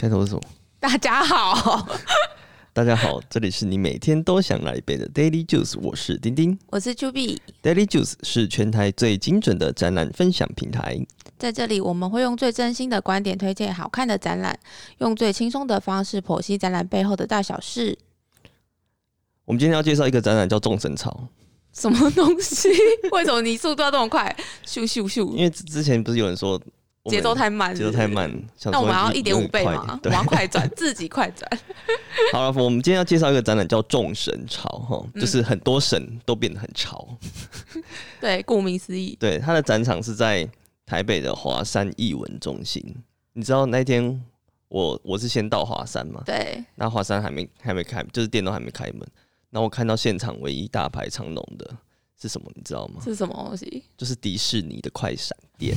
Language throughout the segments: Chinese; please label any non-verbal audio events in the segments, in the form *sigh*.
开头是什么？大家好，大家好，这里是你每天都想来一杯的 Daily Juice，我是丁丁。我是 Juby，Daily Juice 是全台最精准的展览分享平台。在这里我们会用最真心的观点推荐好看的展览，用最轻松的方式剖析展览背后的大小事。我们今天要介绍一个展览，叫众神潮。什么东西？*laughs* 为什么你速度要这么快？咻咻咻！因为之之前不是有人说节奏太慢，节奏太。慢，想那我们说要一点五倍快嘛？我们，要快转，自己快转。*laughs* 好了，我们今天要介绍一个展览，叫众神潮，哈，嗯就是很多神都变得很潮。*laughs* 对，顾名思义，*laughs* 对，它的展场是在台北的华山艺文中心。你知道那天我我是先到华山嘛，对，那华山还没还没开，就是店都还没开门。然后我看到现场唯一大排长龙的是什么？你知道吗？是什么东西？就是迪士尼的快闪店，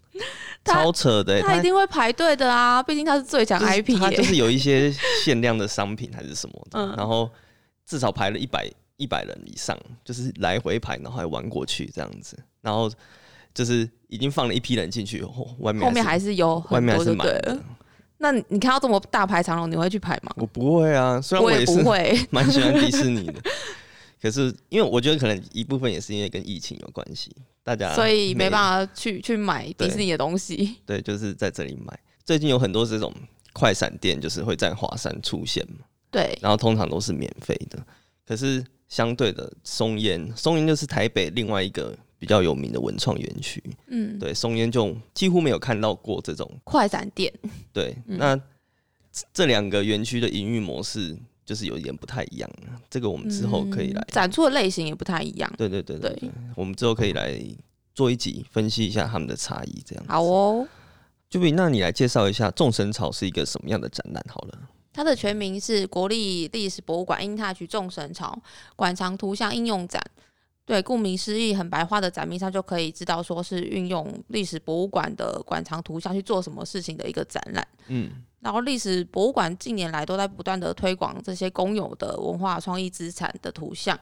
*laughs* 超扯的他一定会排队的啊，毕竟他是最强就是 IP 耶、它就是有一些限量的商品还是什么的，嗯然后至少排了一百一百人以上，就是来回排，然后还玩过去这样子，然后就是已经放了一批人进去，后外面后面还是是有外面还是满的。那你你看到这么大排长龙，你会去排吗？我不会啊，虽然我也也是不会。*laughs* 蛮喜欢迪士尼的，可是因为我觉得可能一部分也是因为跟疫情有关系，大家所以没法。办法去去买迪士尼的东西。对，就是在这里买。最近有很多这种快闪店，就是会在华山出现嘛，对，然后通常都是免费的。可是相对的，松烟，松烟就是台北另外一个比较有名的文创园区。嗯，对，松烟就几乎没有看到过这种。快闪店，对，嗯那这这两个园区的营运模式就是有一点不太一样。这个我们之后可以来嗯展出的类型也不太一样。对对对对我们之后可以来做一集分析一下他们的差异，这样。好哦，就比那你来介绍一下众神草是一个什么样的展览好了。它的全名是国立历史博物馆英塔区众神草馆藏图像应用展。对，顾名思义，很白话的展名上就可以知道，说是运用历史博物馆的馆藏图像去做什么事情的一个展览。嗯，然后历史博物馆近年来都在不断的推广这些公有的文化创意资产的图像，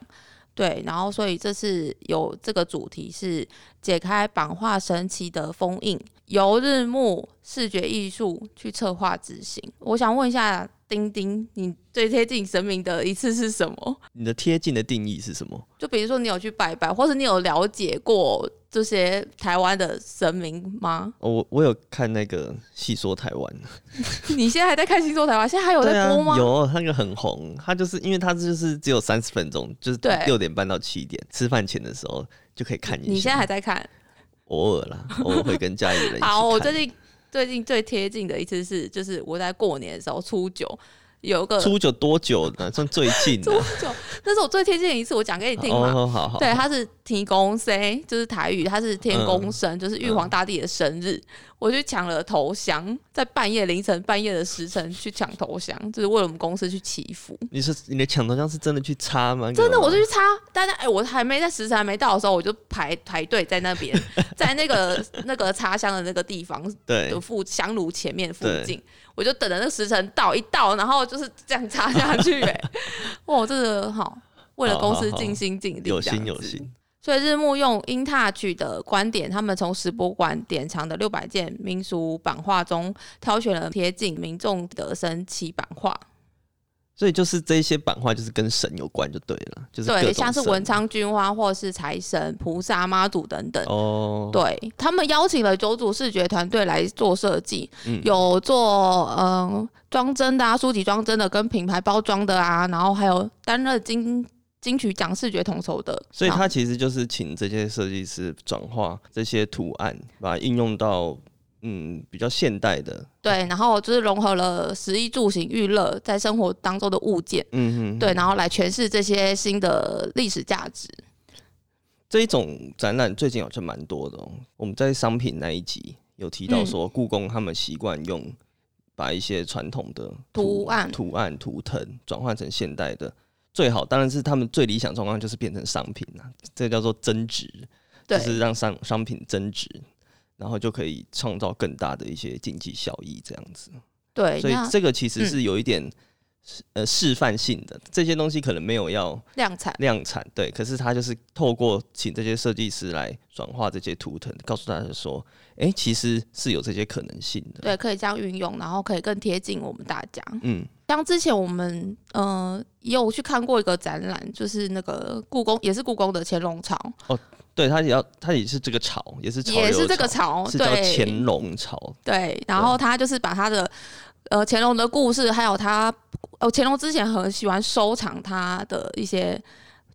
对，然后所以这次有这个主题是解开版画神奇的封印，由日暮视觉艺术去策划执行。我想问一下丁丁，你最贴近神明的一次是什么？你的贴近的定义是什么？就比如说你有去拜拜，或者你有了解过这些台湾的神明吗？哦，我我有看那个《戏说台湾》，*laughs* 你现在还在看《星座台湾》？现在还有在播吗？，有那个很红，它就是因为它就是只有三十分钟，就是对六点半到七点，吃饭前的时候就可以看一下。你现在还在看？偶尔啦，偶尔会跟家里人一起看。好，我最近最近最贴近的一次是，就是我在过年的时候初九有一个初九多久呢？算最近 *laughs* 初的。九，那是我最贴近的一次，我讲给你听嘛。哦，好好。对，他是提公生，就是台语，他是天公嗯生，就是玉皇大帝的生日。我去抢了头香，在半夜凌晨半夜的时辰去抢头香，就是为了我们公司去祈福。你是你的抢头像是真的去插吗？真的，我就就去插，大家哎、我还没在时辰还没到的时候，我就排 *laughs* 排队在那边，*laughs* 在那个那个插香的那个地方对的附香炉前面附近，我就等着那个时辰到，一到，然后就是这样插下去、哎，*laughs* 哇，这个好，为了公司尽心尽力，有。心有心。所以日暮用 In Touch 的观点，他们从石博馆典藏的六百件民俗版画中，挑选了贴近民众的神奇版画。所以就是这些版画就是跟神有关就对了，就是各对，像是文昌君花或是财神、菩萨、妈祖等等。哦，对他们邀请了九组视觉团队来做设计，嗯有做嗯装帧的啊，书籍装帧的，跟品牌包装的啊，然后还有担任金金曲奖视觉统筹的。所以他其实就是请这些设计师转化这些图案，把它应用到嗯比较现代的，对，然后就是融合了食衣住行娱乐在生活当中的物件，嗯哼，对，然后来诠释这些新的历史价值。这一种展览最近好像蛮多的、哦。我们在商品那一集有提到嗯说，故宫他们习惯用把一些传统的图案图案、图腾转换成现代的。最好当然是他们最理想状况就是变成商品啊，这叫做增值，就，是让商商品增值，然后就可以创造更大的一些经济效益，这样子。对，所以这个其实是有一点呃示范性的这些东西，可能没有要量产。量产，对，可是他就是透过请这些设计师来转化这些图腾，告诉大家说，哎、其实是有这些可能性的。对，可以这样运用，然后可以更贴近我们大家。嗯，像之前我们呃也有去看过一个展览，就是那个故宫，也是故宫的乾隆朝哦，对，他也要，他也是这个朝，也是也是这个，朝，是叫乾隆朝。对，然后他就是把他的呃乾隆的故事，还有他呃乾隆之前很喜欢收藏他的一些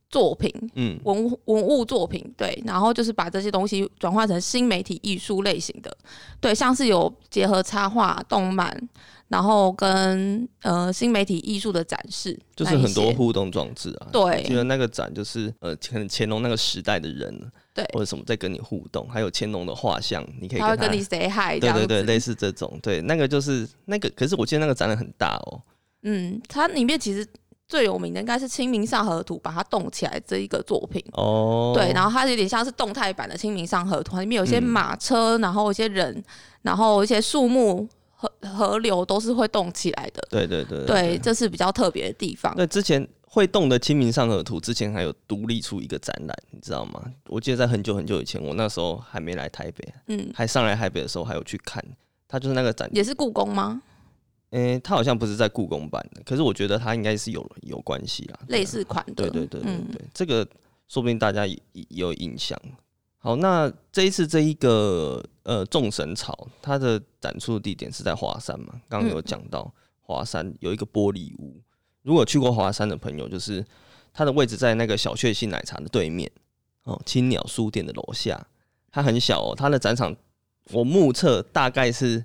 作品。嗯，文物文物作品，对，然后就是把这些东西转化成新媒体艺术类型的，对，像是有结合插画、动漫，然后跟呃新媒体艺术的展示，就是很多互动装置啊。对记得那个展就是呃，可能乾隆那个时代的人，对或者什么在跟你互动，还有乾隆的画像，你可以他他会跟你 say hi，对对对，类似这种，对，那个就是那个，可是我记得那个展览很大哦。嗯，它里面其实最有名的应该是《清明上河图》，把它动起来这一个作品。哦，对，然后它有点像是动态版的《清明上河图》，里面有一些嗯马车，然后一些人，然后一些树木、河河流都是会动起来的。对对对对，这是比较特别的地方。对，之前会动的《清明上河图》之前还有独立出一个展览，你知道吗？我记得在很久很久以前，我那时候还没来台北，嗯，还上来台北的时候，还有去看。它就是那个展，也是故宫吗？诶、它好像不是在故宫办的，可是我觉得它应该是有有关系啦。类似款的。对对对对这个说不定大家也也有印象。好，那这一次这一个呃众神草，它的展出的地点是在华山嘛？刚刚有讲到华山有一个玻璃屋，如果去过华山的朋友，就是它的位置在那个小确幸奶茶的对面哦，青鸟书店的楼下。它很小哦，它的展场我目测大概是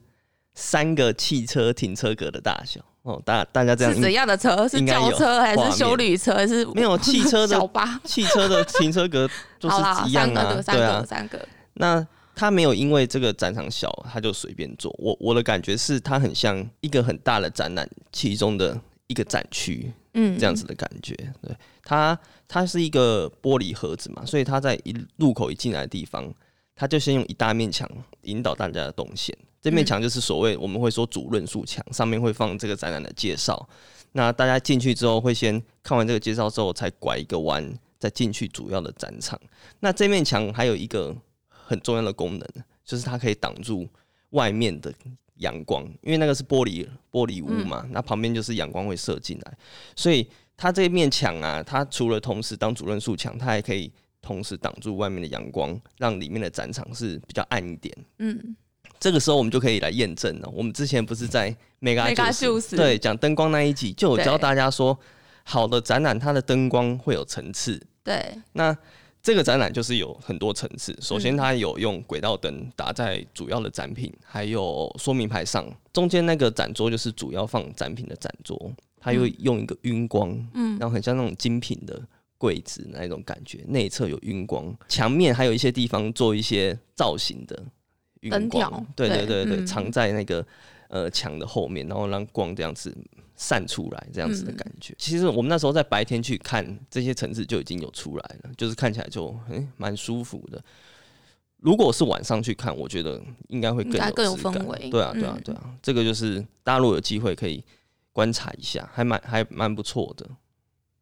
三个汽车停车格的大小哦。大大家这样是怎样的车？是轿车还是修旅车？还是没有汽车的小巴？汽车的 *laughs* 停 *laughs* 车格就，是一样啊三个，，三对啊个，。三个。那他没有因为这个展场小，他就随便做。我我的感觉是，它很像一个很大的展览其中的一个展区嗯，这样子的感觉。对，它它是一个玻璃盒子嘛，所以它在一入口一进来的地方，它就先用一大面墙引导大家的动线。这面墙就是所谓我们会说主论述墙，上面会放这个展览的介绍。那大家进去之后，会先看完这个介绍之后，才拐一个弯，再进去主要的展场。那这面墙还有一个很重要的功能，就是它可以挡住外面的阳光，因为那个是玻璃玻璃屋嘛，那旁边就是阳光会射进来，所以它这面墙啊，它除了同时当主论述墙，它还可以同时挡住外面的阳光，让里面的展场是比较暗一点。嗯，这个时候我们就可以来验证了。我们之前不是在 Mega Mega Juice Juice 对讲灯光那一集，就有教大家说，好的展览它的灯光会有层次，对，那这个展览就是有很多层次。首先，嗯它有用轨道灯打在主要的展品，还有说明牌上。中间那个展桌就是主要放展品的展桌，它又用一个晕光，嗯然后很像那种精品的柜子那一种感觉。内侧有晕光，墙面还有一些地方做一些造型的晕灯条光。对对对对，嗯藏在那个呃墙的后面，然后让光这样子散出来，这样子的嗯感觉。其实我们那时候在白天去看这些城市就已经有出来了，就是看起来就诶蛮、舒服的。如果是晚上去看，我觉得应该会更应该更有氛围对啊，对啊嗯，对啊，这个就是大陆有机会可以观察一下，还蛮还蛮不错的。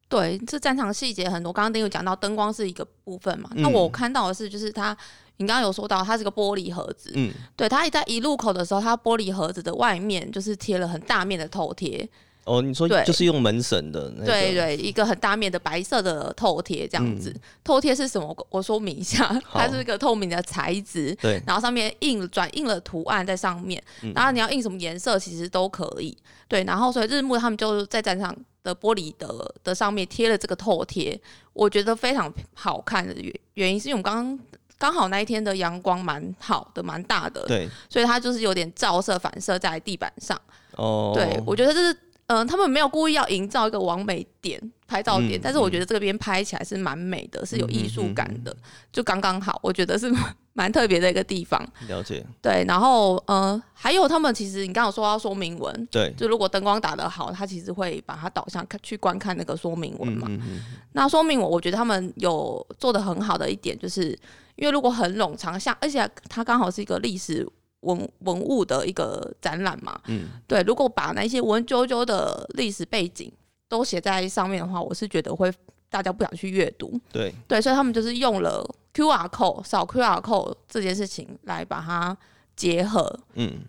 对，这战场细节很多。刚刚都有讲到灯光是一个部分嘛，那嗯我看到的是，就是它，你刚刚有说到它是个玻璃盒子，嗯，对，它在一入口的时候，它玻璃盒子的外面就是贴了很大面的透贴，哦，你说对就是用门神的那个，对对，一个很大面的白色的透贴这样子。透贴是什么？我我说明一下，*laughs* 它是一个透明的材质，对，然后上面印转印了图案在上面，嗯然后你要印什么颜色其实都可以。对，然后所以日暮他们就在展场的玻璃的的上面贴了这个透贴，我觉得非常好看的原原因是因为我们刚刚。刚好那一天的阳光蛮好的，蛮大的，对，所以它就是有点照射反射在地板上。哦，对，我觉得这是，嗯、他们没有故意要营造一个完美点拍照点，嗯但是我觉得这边拍起来是蛮美的，是有艺术感的，就刚刚好，我觉得是 *laughs* 蛮蛮特别的一个地方。了解，对，然后呃，还有他们其实你刚刚有说到说明文，对，就如果灯光打得好，他其实会把它导向看去观看那个说明文嘛。嗯嗯那说明文我觉得他们有做的很好的一点，就是因为如果很冗长，像而且它刚好是一个历史文文物的一个展览嘛。嗯，对，如果把那些文绉绉的历史背景都写在上面的话，我是觉得会大家不想去阅读。对，对，所以他们就是用了 QR code 扫 QR code 这件事情来把它结合。嗯，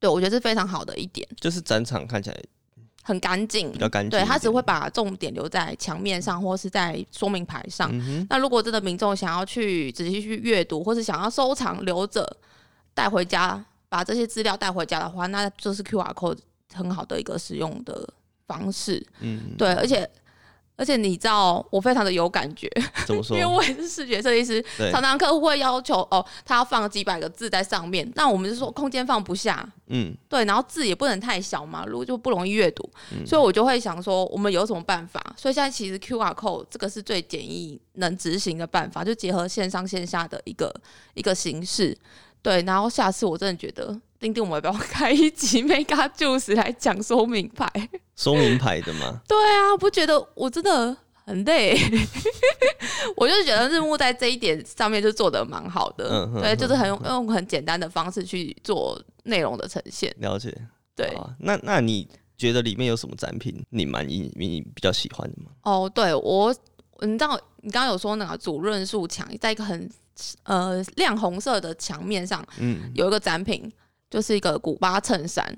对我觉得是非常好的一点，就是展场看起来很干净比。较干净。对，他只会把重点留在墙面上，或是在说明牌上。嗯，那如果真的民众想要去仔细去阅读，或是想要收藏留着带回家，把这些资料带回家的话，那就是 QR code 很好的一个使用的方式。嗯，对，而且而且你知道，我非常的有感觉，怎么说 *laughs* 因为？我也是视觉设计师，常常客户会要求哦，他要放几百个字在上面，那我们就说空间放不下，嗯，对，然后字也不能太小嘛，如果就不容易阅读，嗯所以我就会想说，我们有什么办法？所以现在其实 QR code 这个是最简易能执行的办法，就结合线上线下的一个一个形式。对，然后下次我真的觉得，丁丁，我们要不要开一集 *laughs* Mega Juice 来讲说明牌？*laughs* 说明牌的吗。对啊，不觉得我真的很累？*laughs* 我就觉得日暮在这一点上面就做的蛮好的，对，嗯哼哼就是很用用很简单的方式去做内容的呈现。了解。对，好啊那那你觉得里面有什么展品你满意、你比较喜欢的吗？哦，对我，你知道你刚刚有说那个主论述墙，在一个很呃亮红色的墙面上嗯，有一个展品，就是一个古巴衬衫。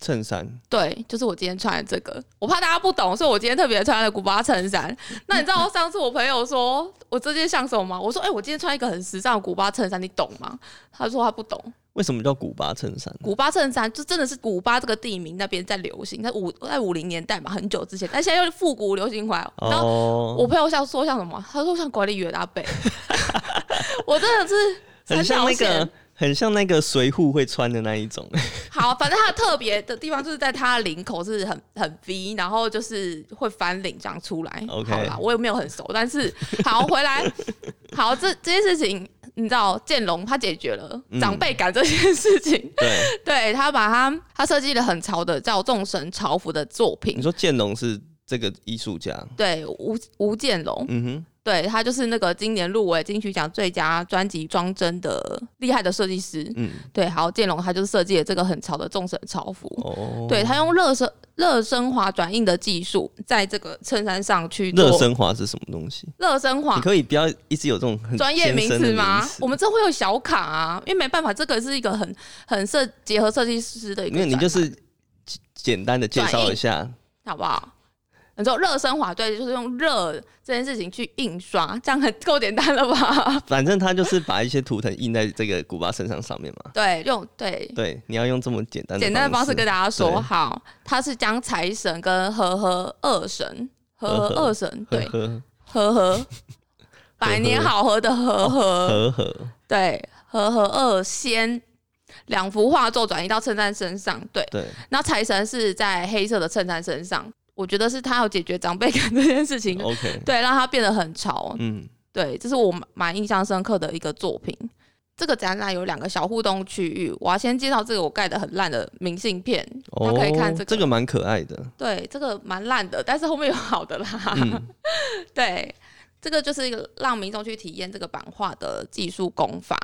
衬衫。对，就是我今天穿的这个，我怕大家不懂，所以我今天特别穿了古巴衬衫。那你知道上次我朋友说我这件像什么吗？我说，哎、我今天穿一个很时尚的古巴衬衫，你懂吗？他说他不懂。为什么叫古巴衬衫？古巴衬衫就真的是古巴这个地名那边在流行，在五在五零年代嘛，很久之前，但现在又复古流行回来。然后哦，我朋友像说像什么？他说像管理员阿贝，*laughs* 我真的是很像那个，很像那个随扈会穿的那一种。*laughs* 好，反正它的特别的地方就是在它的领口是很很 V，然后就是会翻领这样出来。OK 好啦，我也没有很熟，但是好回来，*laughs* 好这这件事情，你知道建龙他解决了嗯。长辈感这件事情，对，*laughs* 对他把他他设计了很潮的叫众神朝服的作品。你，说建龙是这个艺术家，对吴吴建龙，嗯哼，对他就是那个今年入围金曲奖最佳专辑装帧的厉害的设计师。嗯，对，好，建龙他就是设计了这个很潮的众神潮服。哦，对他用热升热升华转印的技术，在这个衬衫上去做热升华是什么东西？热升华你可以不要一直有这种很专业名词吗？我们这会有小卡啊，因为没办法，这个是一个很很设结合设计师的一个因为，你就是简简单的介绍一下，好不好？你说热升华，对，就是用热这件事情去印刷，这样很够简单了吧？*laughs* 反正他就是把一些图腾印在这个古巴身上上面嘛。对，用对对，你要用这么简单的简单的方式跟大家说，好，他是将财神跟和和二神，和和和和二神，对，和 *laughs* 和百年好合的和和，和和，对，和和二仙两幅画作转移到衬衫身上，对，对，那财神是在黑色的衬衫身上，我觉得是他要解决长辈感这件事情，OK，对，让他变得很潮，嗯，对，这是我蛮蛮印象深刻的一个作品。这个展览有两个小互动区域，我要先介绍这个我盖的很烂的明信片，大哦家可以看这个。这个蛮可爱的，对，这个蛮烂的，但是后面有好的啦。嗯 *laughs* 对，这个就是一个让民众去体验这个版画的技术功法。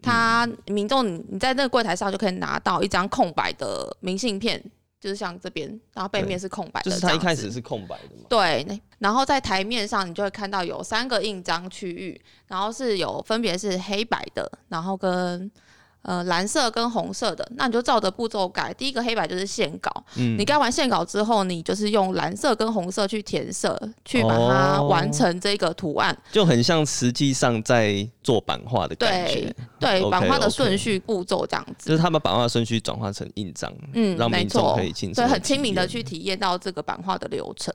他民众你你在那个柜台上就可以拿到一张空白的明信片，就是像这边，然后背面是空白的，就是它一开始。是空白的嘛，对，那然后在台面上你就会看到有三个印章区域，然后是有分别是黑白的，然后跟呃蓝色跟红色的，那你就照着步骤改。第一个黑白就是线稿，嗯你盖完线稿之后，你就是用蓝色跟红色去填色，去把它哦完成这个图案。就很像实际上在做版画的感觉，对版画的顺序步骤这样子。就是他把版画顺序转化成印章，嗯，没让民众可以进，对，很亲民的去体验到这个版画的流程。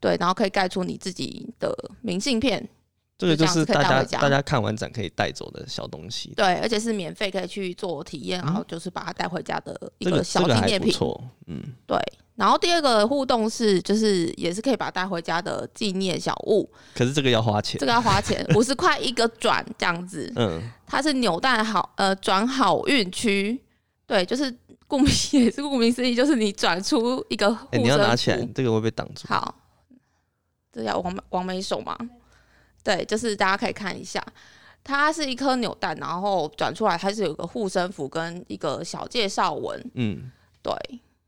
对，然后可以盖出你自己的明信片，这个就是大家大家看完展可以带走的小东西，对，而且是免费可以去做体验，然后就是把它带回家的一个小纪念品。嗯，对，然后第二个互动是，就是也是可以把它带回家的纪念小物，可是这个要花钱。这，个要花钱，*laughs* 五十块一个转这样子。嗯，它是扭蛋好呃转好运区，对，就是顾名 *laughs* 也是顾名思义，就是你转出一个你要拿起来符，这个会被挡住，好，这叫王王美手嘛？对，就是大家可以看一下。它是一颗扭蛋，然后转出来，它是有个护身符跟一个小介绍文。嗯，对，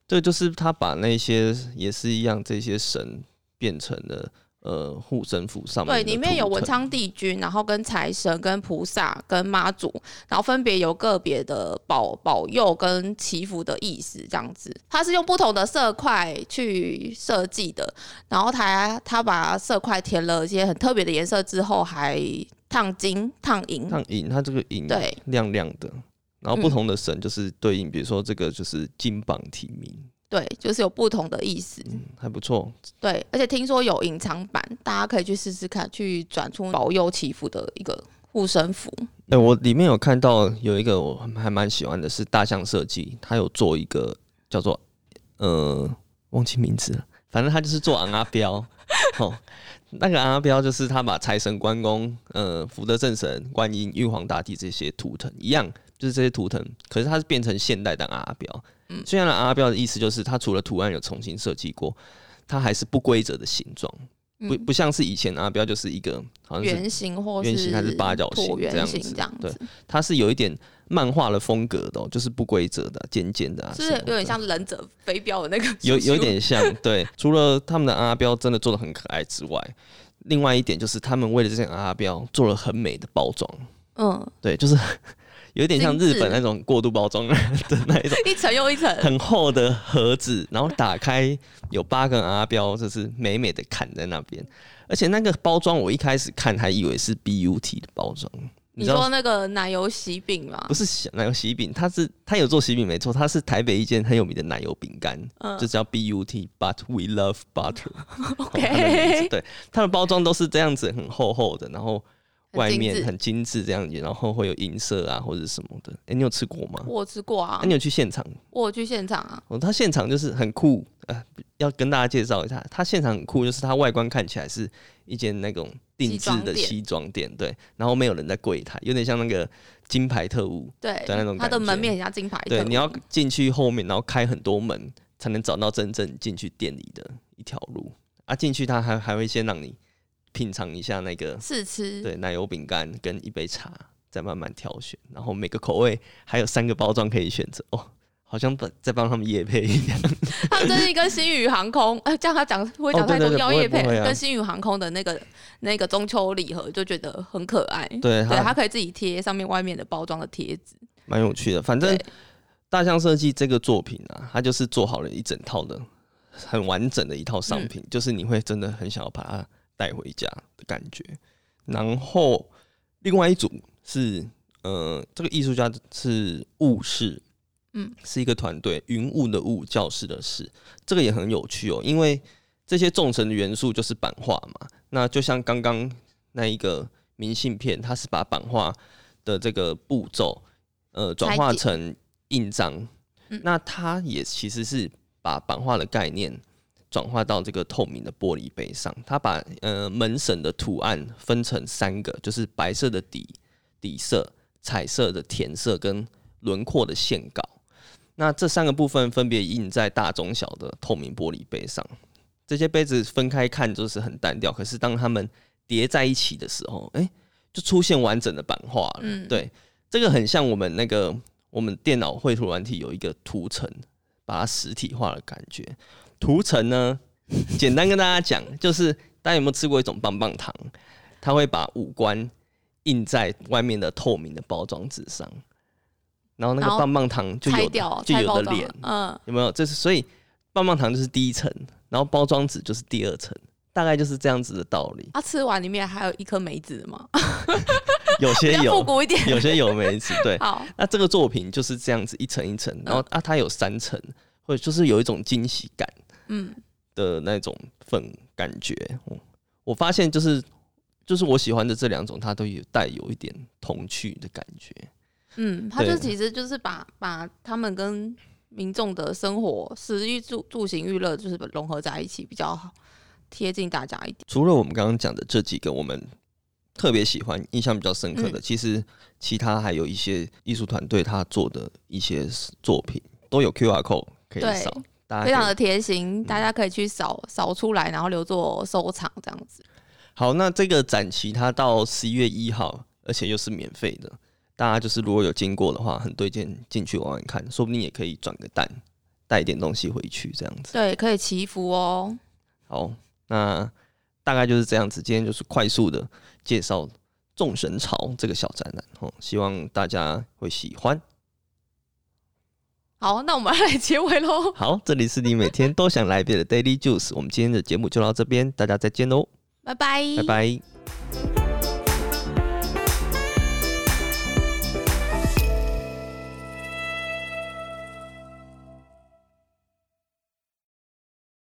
这就是他把那些也是一样这些神变成了呃护身符上面对，里面有文昌帝君，然后跟财神、跟菩萨、跟妈祖，然后分别有个别的保保佑跟祈福的意思，这样子。它是用不同的色块去设计的，然后它它把色块填了一些很特别的颜色之后，还烫金、烫银。烫银，它这个银对亮亮的，然后不嗯同的神就是对应，比如说这个就是金榜题名，对，就是有不同的意思。嗯，还不错。对，而且听说有隐藏版，大家可以去试试看，去转出保佑祈福的一个护身符。哎、我里面有看到有一个我还蛮喜欢的是大象设计，他有做一个叫做呃忘记名字了，反正他就是做昂阿标，哦，那个昂阿标就是他把财神、关公、呃福德正神、观音、玉皇大帝这些图腾一样，就是这些图腾，可是它是变成现代的昂阿标。嗯，虽然昂阿标的意思就是它除了图案有重新设计过，它还是不规则的形状，不嗯。不像是以前阿标就是一个好像圆形或圆形还是八角形这样子。对子，它是有一点漫画的风格的、哦，就是不规则的、尖尖的、啊，是有点像忍者飞镖的那个？*laughs* 有有点像。*laughs* 对，除了他们的阿标真的做的很可爱之外，另外一点就是他们为了这件阿标做了很美的包装，嗯，对，就是有点像日本那种过度包装 *laughs* 的那一种。一层又一层，很厚的盒子，然后打开有八个阿标，就是美美的砍在那边，而且那个包装我一开始看还以为是 BUT 的包装，你说那个奶油喜饼吗不？是小奶油喜饼，它是它有做喜饼没错，它是台北一间很有名的奶油饼干，嗯就叫 BUT，But we love butter 哦。*laughs* OK 它的名字对，它的包装都是这样子，很厚厚的，然后外面很精致这样子，然后会有银色啊或者什么的。哎、你有吃过吗？我吃过啊那、，你有去现场？我有去现场啊，哦，它现场就是很酷，呃，要跟大家介绍一下，它现场很酷，就是它外观看起来是一间那种定制的西装店店，对，然后没有人在柜台，有点像那个金牌特务，对的那种，它的门面很像金牌特务，对，你要进去后面，然后开很多门，才能找到真正进去店里的一条路。啊，进去他还还会先让你品尝一下那个试吃，对奶油饼干跟一杯茶，再慢慢挑选。然后每个口味还有三个包装可以选择哦，好像在在帮他们夜配一样。*laughs* 他们最近跟新宇航空，呃，*laughs* 这样他讲会讲太多要夜配，跟新宇航空的那个那个中秋礼盒就觉得很可爱，对，对，它它可以自己贴上面外面的包装的贴纸，蛮有趣的。反正大象设计这个作品啊，它就是做好了一整套的很完整的一套商品，就是你会真的很想要把它带回家的感觉。然后另外一组是呃，这个艺术家是雾室，嗯，是一个团队，云雾的雾，教室的室，这个也很有趣哦，因为这些众神的元素就是版画嘛，那就像刚刚那一个明信片，它是把版画的这个步骤，呃，转化成印章，嗯。那它也其实是把版画的概念转化到这个透明的玻璃杯上，它把呃门神的图案分成三个，就是白色的底底色、彩色的填色跟轮廓的线稿。那这三个部分分别印在大中小的透明玻璃杯上。这些杯子分开看就是很单调，可是当它们叠在一起的时候，哎、就出现完整的版画了。嗯对，这个很像我们那个我们电脑绘图软体有一个图层，把它实体化的感觉。图层呢，*laughs* 简单跟大家讲，就是大家有没有吃过一种棒棒糖？它会把五官印在外面的透明的包装纸上，然后那个棒棒糖就有掉就有的脸，嗯，有没有？这是所以棒棒糖就是第一层，然后包装纸就是第二层，大概就是这样子的道理。它吃完里面还有一颗梅子吗？*laughs* 有些有，古一点，有些有梅子，对。好，那这个作品就是这样子一层一层，然后嗯啊，它有三层，或者就是有一种惊喜感嗯，的那种氛感觉。我我发现就是就是我喜欢的这两种，它都有带有一点童趣的感觉。嗯，它就其实就是把把他们跟民众的生活、食衣住住行娱乐，就是融合在一起，比较好贴近大家一点。除了我们刚刚讲的这几个，我们特别喜欢、印象比较深嗯刻的，其实其他还有一些艺术团队他做的一些作品都有 QR code 可以对扫，大家非常的贴心，大家可以去扫扫出来，然后留作收藏这样子。好。那这个展期它到十一月一号而且又是免费的。大家就是如果有经过的话，很推荐进去玩玩看，说不定也可以转个蛋，带一点东西回去这样子。对，可以祈福哦。好，那大概就是这样子。今天就是快速的介绍众神潮这个小展览，哦，希望大家会喜欢。好，那我们来结尾喽。好，这里是你每天都想来一遍的 Daily Juice，我们今天的节目就到这边，大家再见喽，拜拜，拜拜。